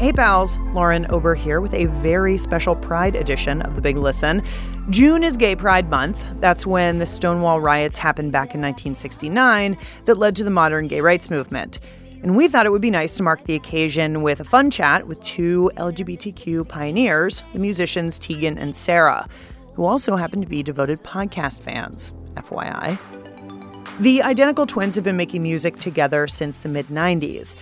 Hey pals, Lauren Ober here with a very special Pride edition of The Big Listen. June is Gay Pride Month. That's when the Stonewall riots happened back in 1969 that led to the modern gay rights movement. And we thought it would be nice to mark the occasion with a fun chat with two LGBTQ pioneers, the musicians Tegan and Sara, who also happen to be devoted podcast fans, FYI. The identical twins have been making music together since the mid 90s.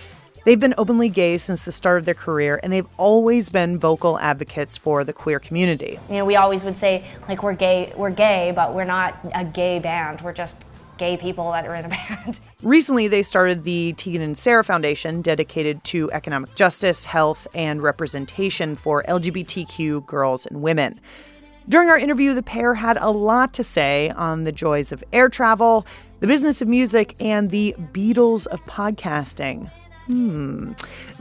They've been openly gay since the start of their career, and they've always been vocal advocates for the queer community. You know, we always would say, like, we're gay, we're gay, but we're not a gay band. We're just gay people that are in a band. Recently, they started the Tegan and Sara Foundation, dedicated to economic justice, health, and representation for LGBTQ girls and women. During our interview, the pair had a lot to say on the joys of air travel, the business of music, and the Beatles of podcasting. Hmm.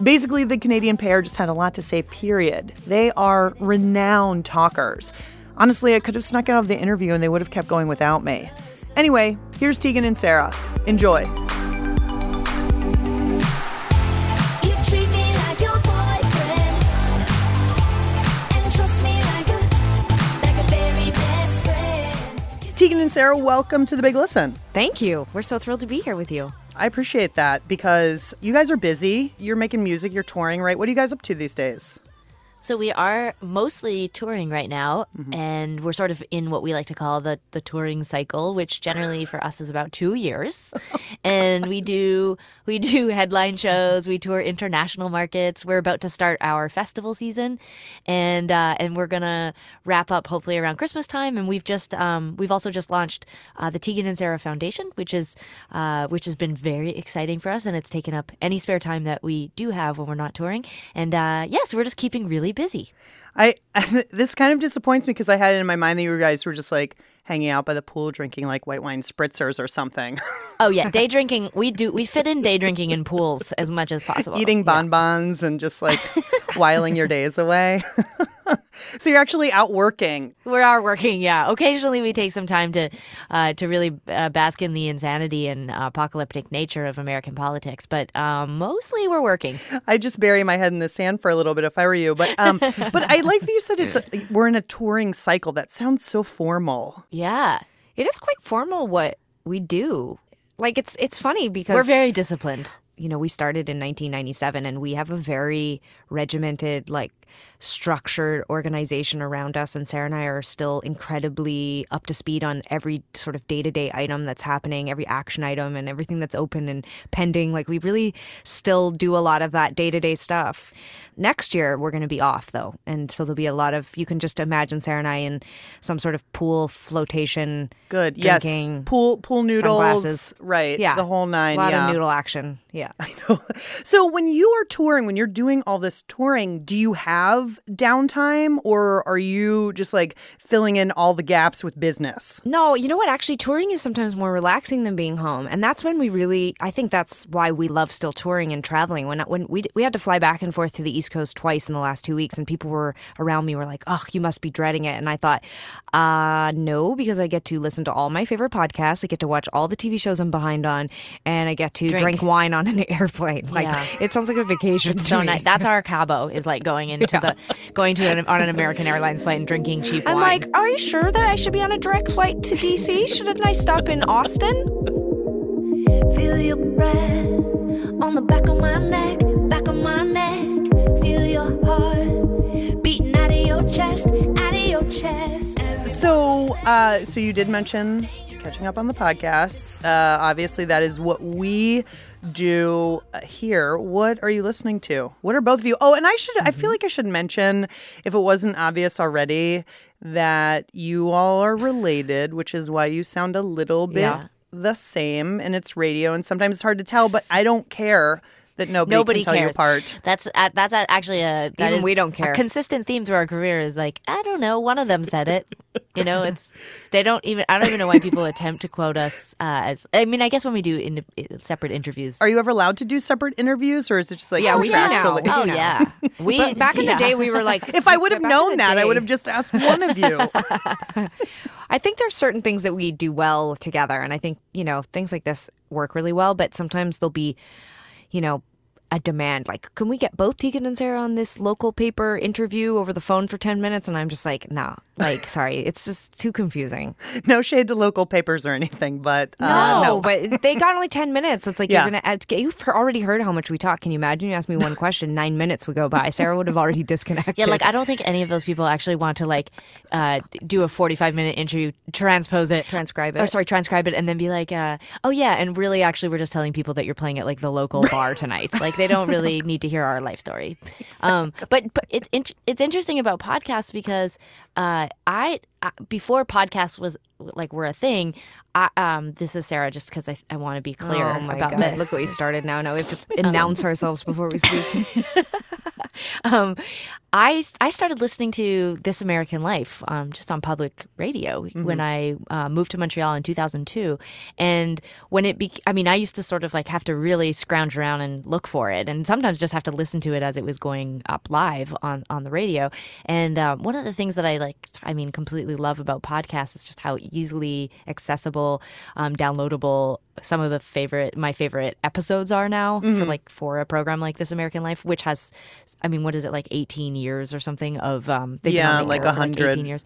Basically, the Canadian pair just had a lot to say, period. They are renowned talkers. Honestly, I could have snuck out of the interview and they would have kept going without me. Anyway, here's Tegan and Sara. Enjoy. You treat me like your boyfriend and trust me like a like a very best friend. Tegan and Sara, welcome to the Big Listen. Thank you. We're so thrilled to be here with you. I appreciate that because you guys are busy. You're making music, you're touring, right? What are you guys up to these days? So we are mostly touring right now, and we're sort of in what we like to call the the touring cycle, which generally for us is about two years. and we do we do headline shows, we tour international markets. We're about to start our festival season, and uh, and we're gonna wrap up hopefully around Christmas time. And we've just um, we've also just launched uh, the Tegan and Sara Foundation, which is uh, which has been very exciting for us, and it's taken up any spare time that we do have when we're not touring. And uh, yes, we're just keeping really busy. I this kind of disappoints me because I had it in my mind that you guys were just like hanging out by the pool drinking like white wine spritzers or something. Oh yeah, day drinking. We do we fit in day drinking in pools as much as possible. Eating Yeah. bonbons and just like whiling your days away. So you're actually out working. We are working. Yeah, occasionally we take some time to uh, to really uh, bask in the insanity and uh, apocalyptic nature of American politics, but um, mostly we're working. I just bury my head in the sand for a little bit if I were you. But um, but I like that you said it's a, we're in a touring cycle. That sounds so formal. Yeah, It is quite formal what we do. Like it's it's funny because we're very disciplined. you know, we started in 1997 and we have a very regimented, like structured organization around us. And Sara and I are still incredibly up to speed on every sort of day to day item that's happening, every action item, and everything that's open and pending. Like we really still do a lot of that day to day stuff. Next year, we're going to be off though. And so there'll be a lot of, you can just imagine Sara and I in some sort of pool flotation. Good. Drinking, yes. Pool pool noodles. sunglasses. Right. Yeah. The whole nine. A lot yeah. of noodle action. Yeah. I know. So when you are touring, when you're doing all this touring, do you have downtime or are you just like filling in all the gaps with business? No, you know what? Actually, touring is sometimes more relaxing than being home, and that's when we really. I think that's why we love still touring and traveling. When when we we had to fly back and forth to the East Coast twice in the last two weeks, and people were around me were like, "Oh, you must be dreading it," and I thought, uh no, because I get to listen to all my favorite podcasts, I get to watch all the TV shows I'm behind on, and I get to drink, Drink. wine on an airplane. Like Yeah. it sounds like a vacation. to So me. nice. That's our cabo is like going into the going to an, on an American Airlines flight and drinking cheap I'm wine. like, are you sure that I should be on a direct flight to DC? Shouldn't I stop in Austin? Feel your breath on the back of my neck, back of my neck. Feel your heart beating out of your chest, out of your chest. So, uh, so you did mention catching up on the podcasts. Uh, obviously, that is what we do uh, here. What are you listening to? What are both of you? Oh, and I should. I Mm-hmm. feel like I should mention, if it wasn't obvious already, that you all are related, which is why you sound a little bit Yeah. the same. And it's radio, and sometimes it's hard to tell. But I don't care that nobody, Nobody can tell you cares. apart. That's uh, that's uh, actually a that Even is we don't care. A consistent theme through our career is like I don't know. One of them said it. You know, it's they don't even. I don't even know why people attempt to quote us uh, as. I mean, I guess when we do in, separate interviews. Are you ever allowed to do separate interviews, or is it just like Yeah, we do now. contractually? We oh yeah, we But back in yeah. the day, we were like, If I would have known the that, I would have just asked one of you. I think there's certain things that we do well together, and I think you know things like this work really well. But sometimes there'll be, you know, a demand like can we get both Tegan and Sara on this local paper interview over the phone for 10 minutes? And I'm just like nah like sorry it's just too confusing. No shade to local papers or anything, but uh, no, but they got only 10 minutes. So it's like Yeah. you're gonna add, you've already heard how much we talk. Can you imagine you asked me one question nine minutes would go by. Sara would have already disconnected. Yeah, like I don't think any of those people actually want to like uh, do a forty-five minute interview, transpose it, Transcribe it. or sorry, transcribe it, and then be like, uh, "Oh yeah," and really, actually, we're just telling people that you're playing at like the local bar tonight. Like they don't really need to hear our life story. Um, but but it's int- it's interesting about podcasts because uh, I, I before podcasts was like were a thing. I, um, this is Sara, just because I, I want to be clear oh my about God. this. look what we started now now we have to announce ourselves before we speak um, I I started listening to This American Life um, just on public radio when I uh, moved to Montreal in 2002, and when it be I mean I used to sort of like have to really scrounge around and look for it, and sometimes just have to listen to it as it was going up live on on the radio. And um, one of the things that I like I mean completely love about podcasts is just how easily accessible, um, downloadable some of the favorite my favorite episodes are now for like for a program like This American Life, which has, I mean, what is it like eighteen years or something of um, they've Yeah, like for, 100 eighteen years.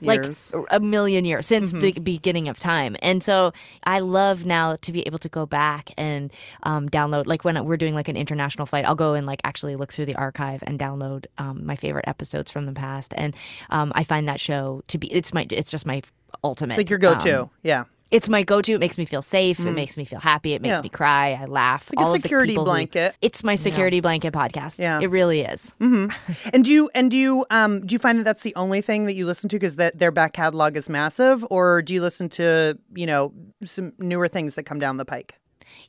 years. Like a million years since the beginning of time, and so I love now to be able to go back and um, download. Like when we're doing like an international flight, I'll go and like actually look through the archive and download um, my favorite episodes from the past, and um, I find that show to be it's my it's just my ultimate. it's like your go-to. um, yeah, it's my go-to. It makes me feel safe. It makes me feel happy. It makes Mm. Yeah. me cry. I laugh. like a All of the security people who- blanket. it's my security blanket podcast. Yeah. it really is. And do you and do you um do you find that that's the only thing that you listen to because that their back catalog is massive, or do you listen to you know some newer things that come down the pike?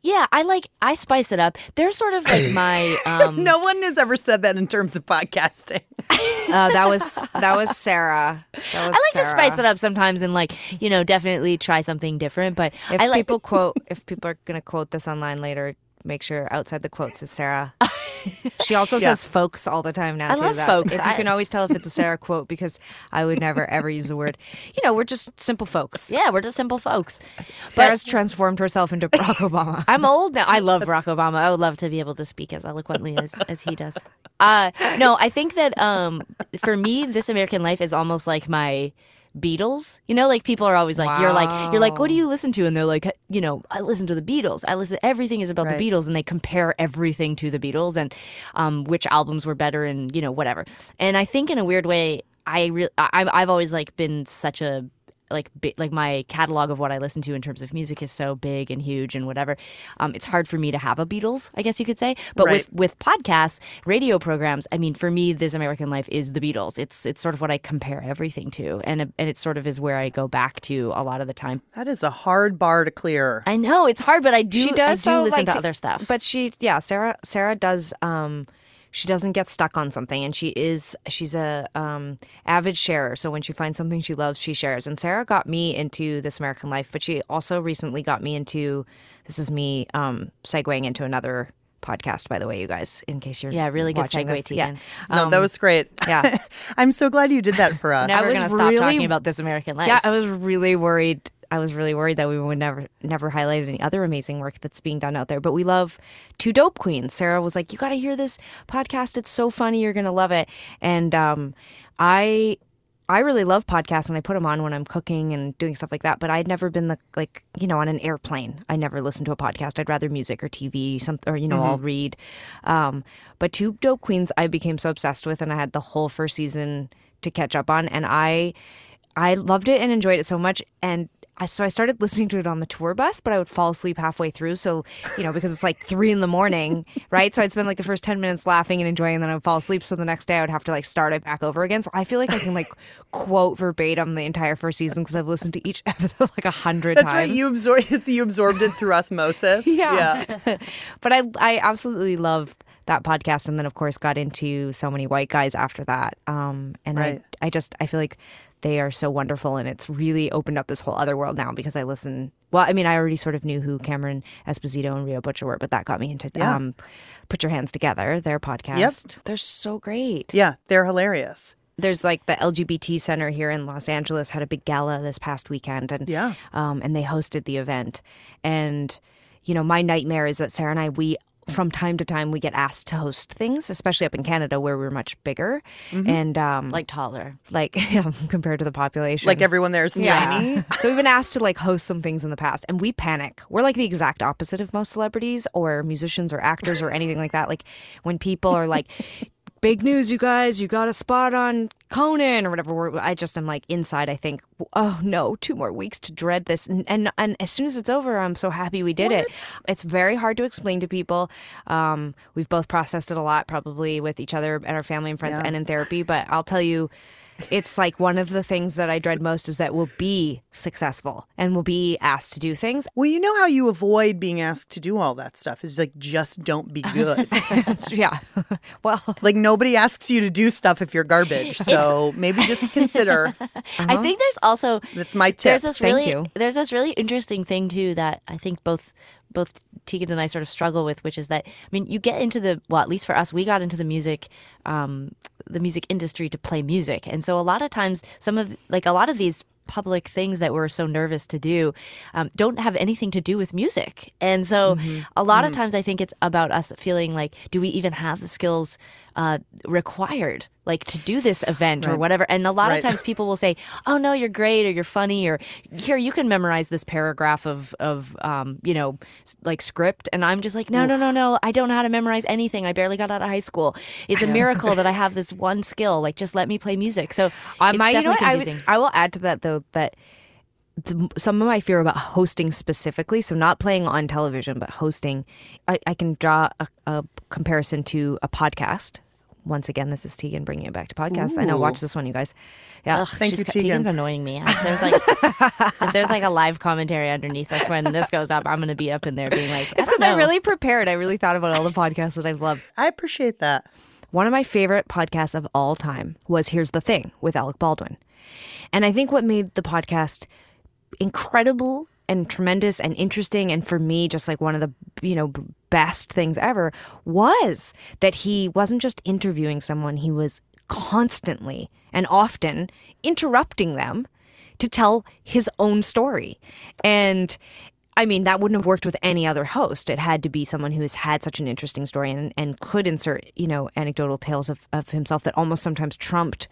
Yeah, I like. I spice it up. They're sort of like my. Um, No one has ever said that in terms of podcasting. uh, that was that was Sara that was I like to spice it up sometimes and like you know definitely try something different. But If I like people quote, if people are going to quote this online later, make sure outside the quotes is Sara. she also Yeah. says "folks" all the time now. I too. love That's- folks. If you can always tell if it's a Sara quote because I would never ever use the word. You know, we're just simple folks. yeah, we're just simple folks. Sara's transformed herself into Barack Obama. I'm old now. I love Barack Obama. I would love to be able to speak as eloquently as, as he does. Uh, no, I think that um, for me, This American Life is almost like my Beatles. You know, like people are always like, you're like, you're like, what do you listen to? And they're like, you know, I listen to the Beatles. I listen. Everything is about Right. the Beatles, and they compare everything to the Beatles and um, which albums were better and you know whatever. And I think in a weird way, I really, I've I've always like been such a like bi- like my catalog of what I listen to in terms of music is so big and huge and whatever. Um, it's hard for me to have a Beatles, I guess you could say. But Right. with with podcasts, radio programs, I mean, for me, This American Life is the Beatles. It's it's sort of what I compare everything to, and it, and it sort of is where I go back to a lot of the time. That is a hard bar to clear. I know it's hard, but I do she does I do though, listen like, to other stuff. But she, yeah, Sara, Sara does. Um, she doesn't get stuck on something, and she is she's a um, avid sharer. So when she finds something she loves, she shares. And Sara got me into this American Life, but she also recently got me into. This is me um, segueing into another podcast, by the way, you guys. In case you're Yeah, really good segue, this. Tegan. Yeah, no, that was great. yeah. I'm so glad you did that for us. Never I was gonna stop really talking about This American Life. Yeah, I was really worried. I was really worried that we would never never highlight any other amazing work that's being done out there. But we love Two Dope Queens. Sara was like, "You got to hear this podcast. It's so funny. You're gonna love it." And um, I I really love podcasts, and I put them on when I'm cooking and doing stuff like that. But I'd never been the like you know on an airplane. I never listened to a podcast. I'd rather music or TV, some or you know I'll read. Um, but Two Dope Queens, I became so obsessed with, and I had the whole first season to catch up on, and I. I loved it and enjoyed it so much. And I, so I started listening to it on the tour bus, but I would fall asleep halfway through. So, you know, because it's like three in the morning, right? So I'd spend like the first 10 minutes laughing and enjoying, and then I'd fall asleep. So the next day I would have to like start it back over again. So I feel like I can like quote verbatim the entire first season because I've listened to each episode like a hundred That's times. right. You absorbed you absorbed it through osmosis. Yeah. yeah. but I I absolutely love that podcast and then of course got into so many white guys after that. Um and Right. I I just I feel like they are so wonderful and it's really opened up this whole other world now because I listen well, I mean I already sort of knew who Cameron Esposito and Rhea Butcher were, but that got me into Yeah. um Put Your Hands Together, their podcast. They're so great. Yeah, they're hilarious. There's like the LGBT Center here in Los Angeles had a big gala this past weekend, and Yeah. um, and they hosted the event. And you know, my nightmare is that Sara and I we from time to time we get asked to host things, especially up in Canada where we're much bigger Mm-hmm. and um, Like taller. like yeah, compared to the population. Like everyone there is tiny. so we've been asked to like host some things in the past, and we panic. We're like the exact opposite of most celebrities or musicians or actors or anything like that. Like when people are like, "Big news, you guys! You got a spot on Conan or whatever." I just am like inside. I think, "Oh no, two more weeks to dread this." And and, and as soon as it's over, I'm so happy we did it. It's very hard to explain to people. Um, we've both processed it a lot, probably with each other and our family and friends, Yeah. and in therapy. But I'll tell you it's like one of the things that I dread most is that we'll be successful and we'll be asked to do things. Well, you know how you avoid being asked to do all that stuff is like just don't be good. Yeah. well, like nobody asks you to do stuff if you're garbage. So maybe just consider. I think there's also That's my tip. there's this Thank really you. there's this really interesting thing too that I think both both Tegan and I sort of struggle with, which is that I mean, you get into the well, at least for us, we got into the music, um, the music industry to play music, and so a lot of times, some of like a lot of these public things that we're so nervous to do um, don't have anything to do with music. And so Mm-hmm. a lot of times i think it's about us feeling like do we even have the skills uh, required like to do this event or whatever. And a lot Right. of times people will say oh no you're great or you're funny or here you can memorize this paragraph of of um, you know like script. And i'm just like no no no no i don't know how to memorize anything. I barely got out of high school. It's a miracle that i have this one skill. Like just let me play music. So I it's might, you know definitely? I, would- confusing. I will add to that though that some of my fear about hosting specifically, so not playing on television, but hosting, I, I can draw a, a comparison to a podcast. Once again, this is Tegan bringing it back to podcast. I know, watch this one, you guys. Yeah. Ugh, Thank you, ca- Tegan. Tegan's annoying me. If there's like if there's like a live commentary underneath us when this goes up, I'm gonna be up in there being like, It's because I really prepared. I really thought about all the podcasts that I've loved. I appreciate that. One of my favorite podcasts of all time was Here's the Thing with Alec Baldwin. And I think what made the podcast incredible and tremendous and interesting and for me just like one of the you know b- best things ever was that he wasn't just interviewing someone he was constantly and often interrupting them to tell his own story and I mean, that wouldn't have worked with any other host. It had to be someone who has had such an interesting story and, and could insert, you know, anecdotal tales of, of himself that almost sometimes trumped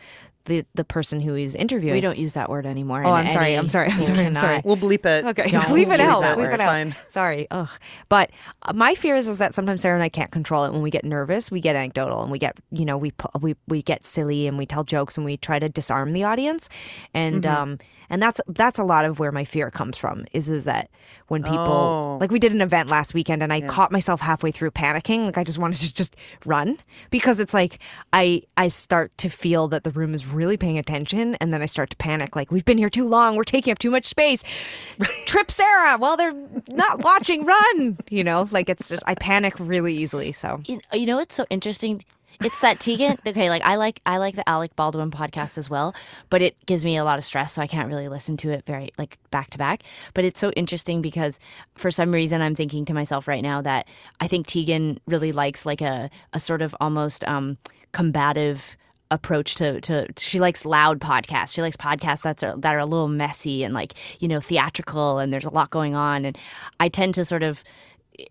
the, the person who he's interviewing. we don't use that word anymore. Oh, I'm sorry. I'm sorry. I'm we sorry. I'm cannot. sorry. We'll bleep it. Okay, Don't leave it out. that Leave word. it out. fine. Sorry. Ugh. But uh, my fear is, is that sometimes Sara and I can't control it. When we get nervous, we get anecdotal and we get, you know, we we we get silly and we tell jokes and we try to disarm the audience, and Mm-hmm. um and that's that's a lot of where my fear comes from. Is is that when people Oh. like we did an event last weekend and I caught myself halfway through panicking, like I just wanted to just run because it's like I I start to feel that the room is really paying attention and then I start to panic like we've been here too long, we're taking up too much space. Trip Sara while they're not watching, run. You know, like it's just I panic really easily. So You, you know what's so interesting? It's that Tegan. Okay, like I like I like the Alec Baldwin podcast as well, but it gives me a lot of stress, so I can't really listen to it very like back to back. But it's so interesting because for some reason I'm thinking to myself right now that I think Tegan really likes like a a sort of almost um, combative approach to to she likes loud podcasts. She likes podcasts that's are, that are a little messy and like you know theatrical and there's a lot going on. And I tend to sort of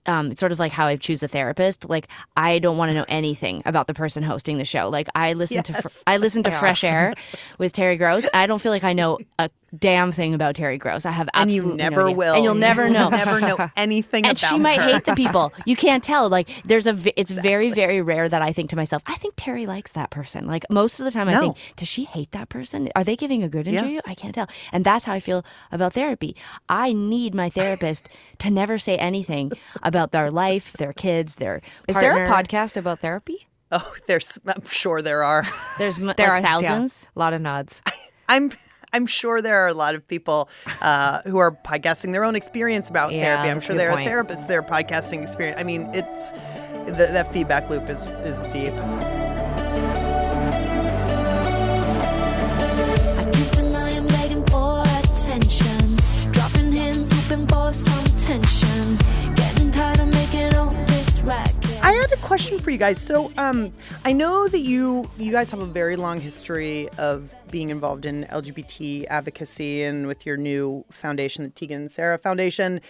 um, it's sort of like how I choose a therapist. Like I don't want to know anything about the person hosting the show. Like I listen to fr- I listen to Fresh Air with Terry Gross. I don't feel like I know a damn thing about Terry Gross. I have And absolutely you no never idea. will. and you'll never know. never know anything and she might her. hate the people. You can't tell. Like there's a v- it's very very rare that I think to myself, I think Terry likes that person. Like most of the time I think, does she hate that person? Are they giving a good Yeah. interview? I can't tell. And that's how I feel about therapy. I need my therapist to never say anything about their life, their kids, their is there a podcast about therapy? Oh, there's. I'm sure there are. There's There like are yeah, thousands. a lot of nods. I'm. I'm sure there are a lot of people uh, who are podcasting their own experience about Yeah, therapy. I'm that's a sure good there point. are therapists their podcasting experience. I mean, it's th- that feedback loop is is deep. Had a question for you guys. So, um, I know that you you guys have a very long history of being involved in LGBT advocacy, and with your new foundation, the Tegan and Sara Foundation.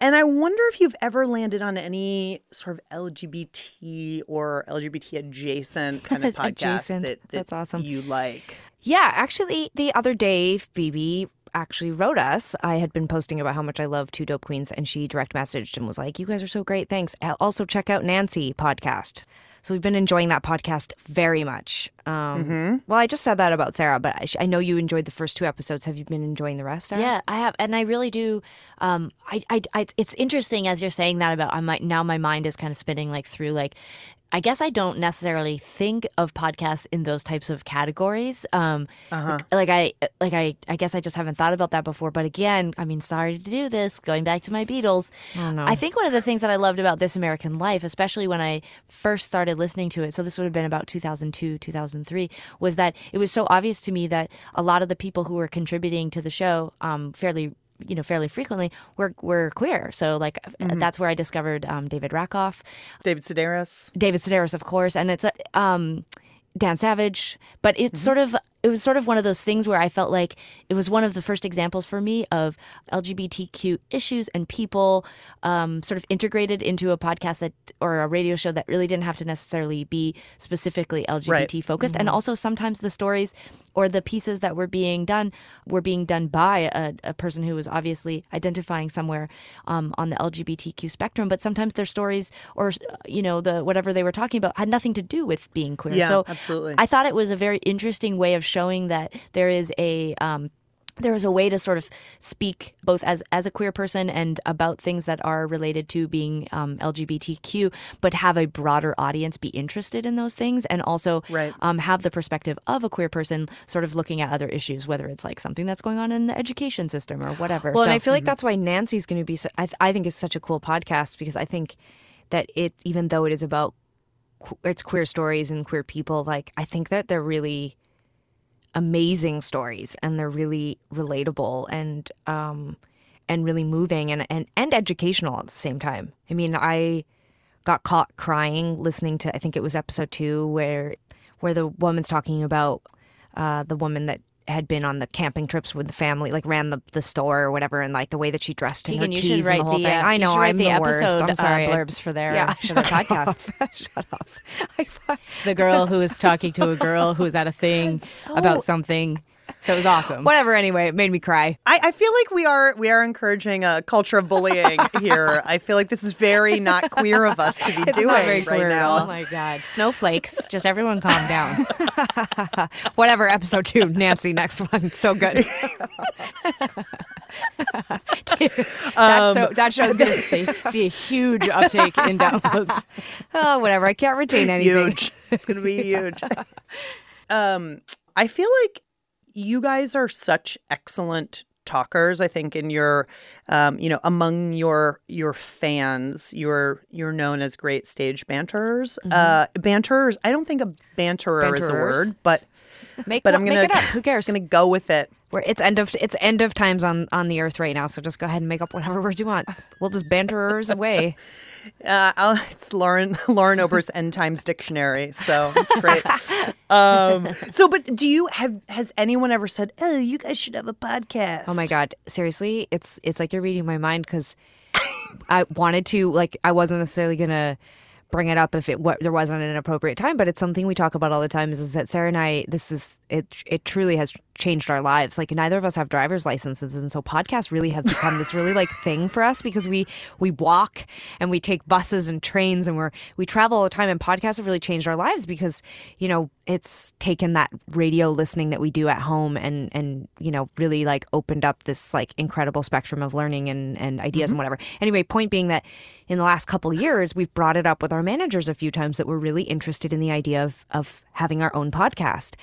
And I wonder if you've ever landed on any sort of LGBT or LGBT adjacent kind of podcast Adjacent. that, that That's awesome. you like. Yeah, actually, the other day, Phoebe actually wrote us. I had been posting about how much I love Two Dope Queens, and she direct messaged and was like, You guys are so great. Thanks. Also, check out Nancy podcast. So we've been enjoying that podcast very much. Um, Well, I just said that about Sara, but I, sh- I know you enjoyed the first two episodes. Have you been enjoying the rest, Sara? Yeah, I have, and I really do. Um, I, I, I, it's interesting as you're saying that about. I might now my mind is kind of spinning like through like. I guess I don't necessarily think of podcasts in those types of categories. Um, Uh-huh. like I, like I, I guess I just haven't thought about that before. But again, I mean, sorry to do this. Going back to my Beatles, Oh, no. I think one of the things that I loved about This American Life, especially when I first started listening to it, so this would have been about 2002, 2003, was that it was so obvious to me that a lot of the people who were contributing to the show um, fairly you know fairly frequently we're we're queer. So like that's where i discovered um, david rakoff David Sedaris. david sedaris of course. And it's a um dan savage. But it's sort of it was sort of one of those things where i felt like it was one of the first examples for me of lgbtq issues and people um, sort of integrated into a podcast that or a radio show that really didn't have to necessarily be specifically lgbt focused. And also sometimes the stories or the pieces that were being done were being done by a, a person who was obviously identifying somewhere um, on the lgbtq spectrum. But sometimes their stories or you know the whatever they were talking about had nothing to do with being queer. Yeah, so absolutely. I thought it was a very interesting way of showing that there is a um, there is a way to sort of speak both as as a queer person and about things that are related to being um, LGBTQ, but have a broader audience be interested in those things, and also Right. um, have the perspective of a queer person, sort of looking at other issues, whether it's like something that's going on in the education system or whatever. Well, and I feel like that's why Nancy's going to be. So, I, th- I think it's such a cool podcast because I think that it, even though it is about qu- it's queer stories and queer people, like I think that they're really amazing stories and they're really relatable and um and really moving and and and educational at the same time. I mean, I got caught crying listening to I think it was episode 2 where where the woman's talking about uh the woman that had been on the camping trips with the family, like ran the, the store or whatever, and like the way that she dressed and her Tegan, you keys and the whole the, thing. uh, I know I'm the the worst. episode I'm uh, sorry. blurbs for their Yeah, for their podcast. Shut up. the girl who was talking to a girl who was at a thing about something. So it was awesome. Whatever. Anyway, it made me cry. I, I feel like we are we are encouraging a culture of bullying here. I feel like this is very not queer of us to be It's doing not very right queer now. Oh my God. Snowflakes. Just everyone calm down. Whatever. Episode two, Nancy. Next one. So good. That, so, that show's going to see, see a huge uptake in downloads. oh, whatever. I can't retain anything. huge. It's going to be huge. um, I feel like you guys are such excellent talkers. I think in your, um, you know, among your your fans, you're you're known as great stage banterers. Uh, banterers. I don't think a banterer is a word, but Make, but one- I'm gonna it up. Who cares? gonna go with it. We're, it's end of it's end of times on on the earth right now. So just go ahead and make up whatever words you want. We'll just banterers away. Uh, I'll, it's Lauren Lauren Ober's End Times Dictionary, so it's great. um, so, but do you have has anyone ever said, "Oh, you guys should have a podcast"? Oh my god, seriously, it's it's like you're reading my mind because I wanted to like I wasn't necessarily gonna bring it up if it what there wasn't an appropriate time, but it's something we talk about all the time. Is, is that Sara and I? This is it. It truly has changed our lives. Like neither of us have driver's licenses, and so podcasts really have become this really like thing for us because we we walk and we take buses and trains and we're we travel all the time. And podcasts have really changed our lives because you know it's taken that radio listening that we do at home and and you know really like opened up this like incredible spectrum of learning and and ideas and mm-hmm. whatever. Anyway, point being that in the last couple years we've brought it up with our managers a few times that we're really interested in the idea of of having our own podcast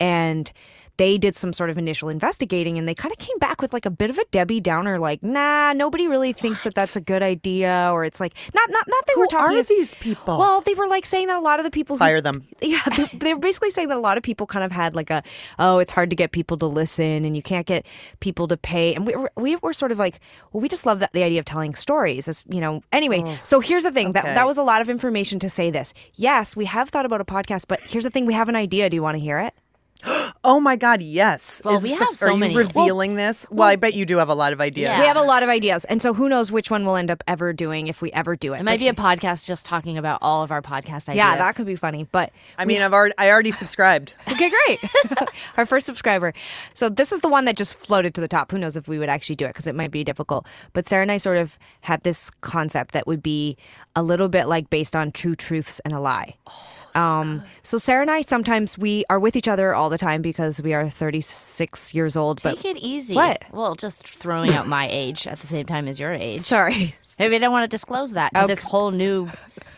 and they did some sort of initial investigating and they kind of came back with like a bit of a Debbie Downer, like, nah, nobody really thinks that that's a good idea. Or it's like, not, not, not they Who were talking. are as- these people? Well, they were like saying that a lot of the people who Fire them. yeah, they, they were basically saying that a lot of people kind of had like a, oh, it's hard to get people to listen, and you can't get people to pay, and we were, we were sort of like, well, we just love that the idea of telling stories, as you know. Anyway, oh, so here's the thing that that was a lot of information to say this. Yes, we have thought about a podcast, but here's the thing: we have an idea. Do you want to hear it? Oh my God, yes. Well, Is we this the- have so Are you many- revealing this? Well, I bet you do have a lot of ideas. Yeah. We have a lot of ideas, and so who knows which one we'll end up ever doing if we ever do it. It might But be a podcast just talking about all of our podcast ideas. yeah, that could be funny. But I mean, I've already I already subscribed. Okay, great. Our first subscriber. So this is the one that just floated to the top. Who knows if we would actually do it because it might be difficult. But Sara and I sort of had this concept that would be a little bit like based on true truths and a lie. Oh. Um, so Sara and I sometimes we are with each other all the time because we are 36 years old. But Take it easy. What? Well, just throwing out my age at the same time as your age. sorry, Maybe I don't want to disclose that to Okay. this whole new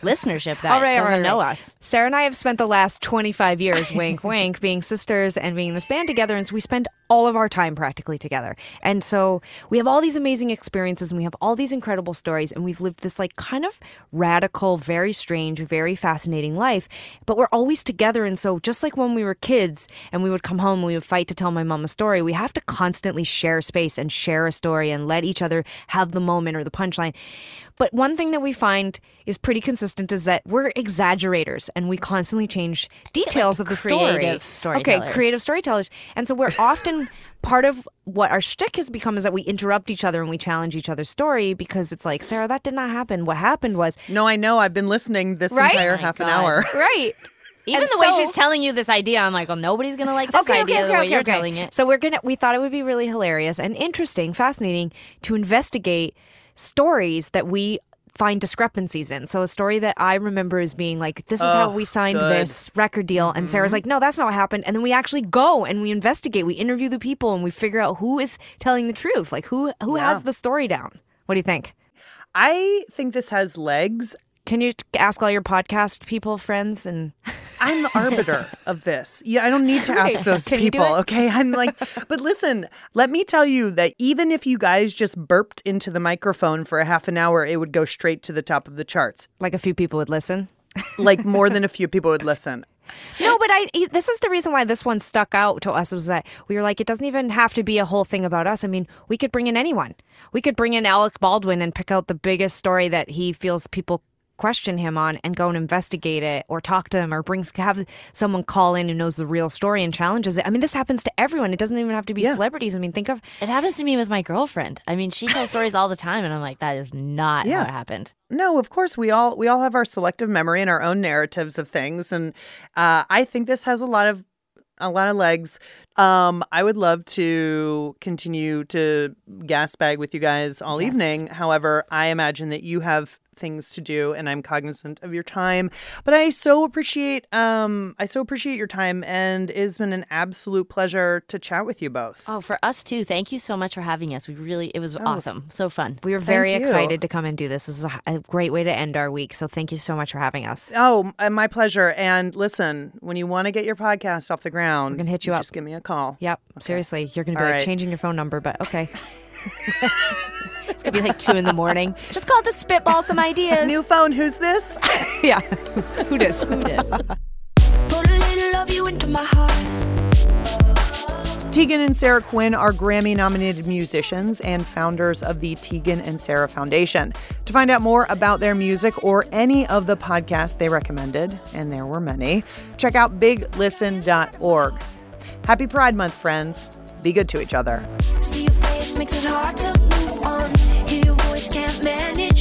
listenership that All right, all doesn't right, know right. us. Sara and I have spent the last 25 years, wink, wink, being sisters and being in this band together. And so we spend all of our time practically together. And so we have all these amazing experiences and we have all these incredible stories. And we've lived this like kind of radical, very strange, very fascinating life. But we're always together. And so just like when we were kids and we would come home and we would fight to tell my mom a story, we have to constantly share space and share a story and let each other have the moment or the punchline. But one thing that we find is pretty consistent is that we're exaggerators and we constantly change details of the story. creative Okay, creative storytellers. And so we're often part of what our shtick has become is that we interrupt each other and we challenge each other's story because it's like, Sara, that did not happen. What happened was, No, I know. I've been listening this Right? entire Oh my half an hour. right. Even And the way she's telling you this idea, I'm like, well, nobody's gonna like this idea the way you're telling it. So we're gonna we thought it would be really hilarious and interesting, fascinating to investigate stories that we find discrepancies in. So a story that I remember as being like, this is how we signed good. this record deal, and Sara's mm-hmm. like, no, that's not what happened. And then we actually go and we investigate, we interview the people, and we figure out who is telling the truth, like who who Yeah. has the story down. What do you think? I think this has legs. Can you ask all your podcast people, friends, and I'm the arbiter of this. Yeah, I don't need to ask Right. those Can people. Okay. I'm like, but listen, let me tell you that even if you guys just burped into the microphone for a half an hour, it would go straight to the top of the charts. like a few people would listen? Like more than a few people would listen. No, but I This is the reason why this one stuck out to us was that we were like, it doesn't even have to be a whole thing about us. I mean, we could bring in anyone. We could bring in Alec Baldwin and pick out the biggest story that he feels people question him on and go and investigate it or talk to them or brings have someone call in who knows the real story and challenges it. I mean, this happens to everyone. It doesn't even have to be Yeah. celebrities. I mean, think of It happens to me with my girlfriend. I mean, she tells stories all the time, and I'm like, that is not Yeah. how it happened. No, of course we all we all have our selective memory and our own narratives of things, and uh, I think this has a lot of a lot of legs. Um, I would love to continue to gas bag with you guys all evening. However, I imagine that you have things to do and I'm cognizant of your time. But I so appreciate um I so appreciate your time and it's been an absolute pleasure to chat with you both. Oh, for us too. Thank you so much for having us. We really, it was awesome. So fun. we were very you. excited to come and do this. This was a, a great way to end our week. So thank you so much for having us. Oh, my pleasure. And listen, when you want to get your podcast off the ground, We're gonna hit you up. Just give me a call. Yep. Seriously, you're going to be All like right. changing your phone number, but okay. It's gonna be like two in the morning. Just call it to spitball some ideas. New phone, who's this? yeah. Who does? Who dis? Put a little of you into my heart. Tegan and Sara Quin are Grammy nominated musicians and founders of the Tegan and Sara Foundation. To find out more about their music or any of the podcasts they recommended, and there were many, check out biglisten.org. Happy Pride Month, friends. Be good to each other. Makes it hard to move on. Hear your voice, can't manage.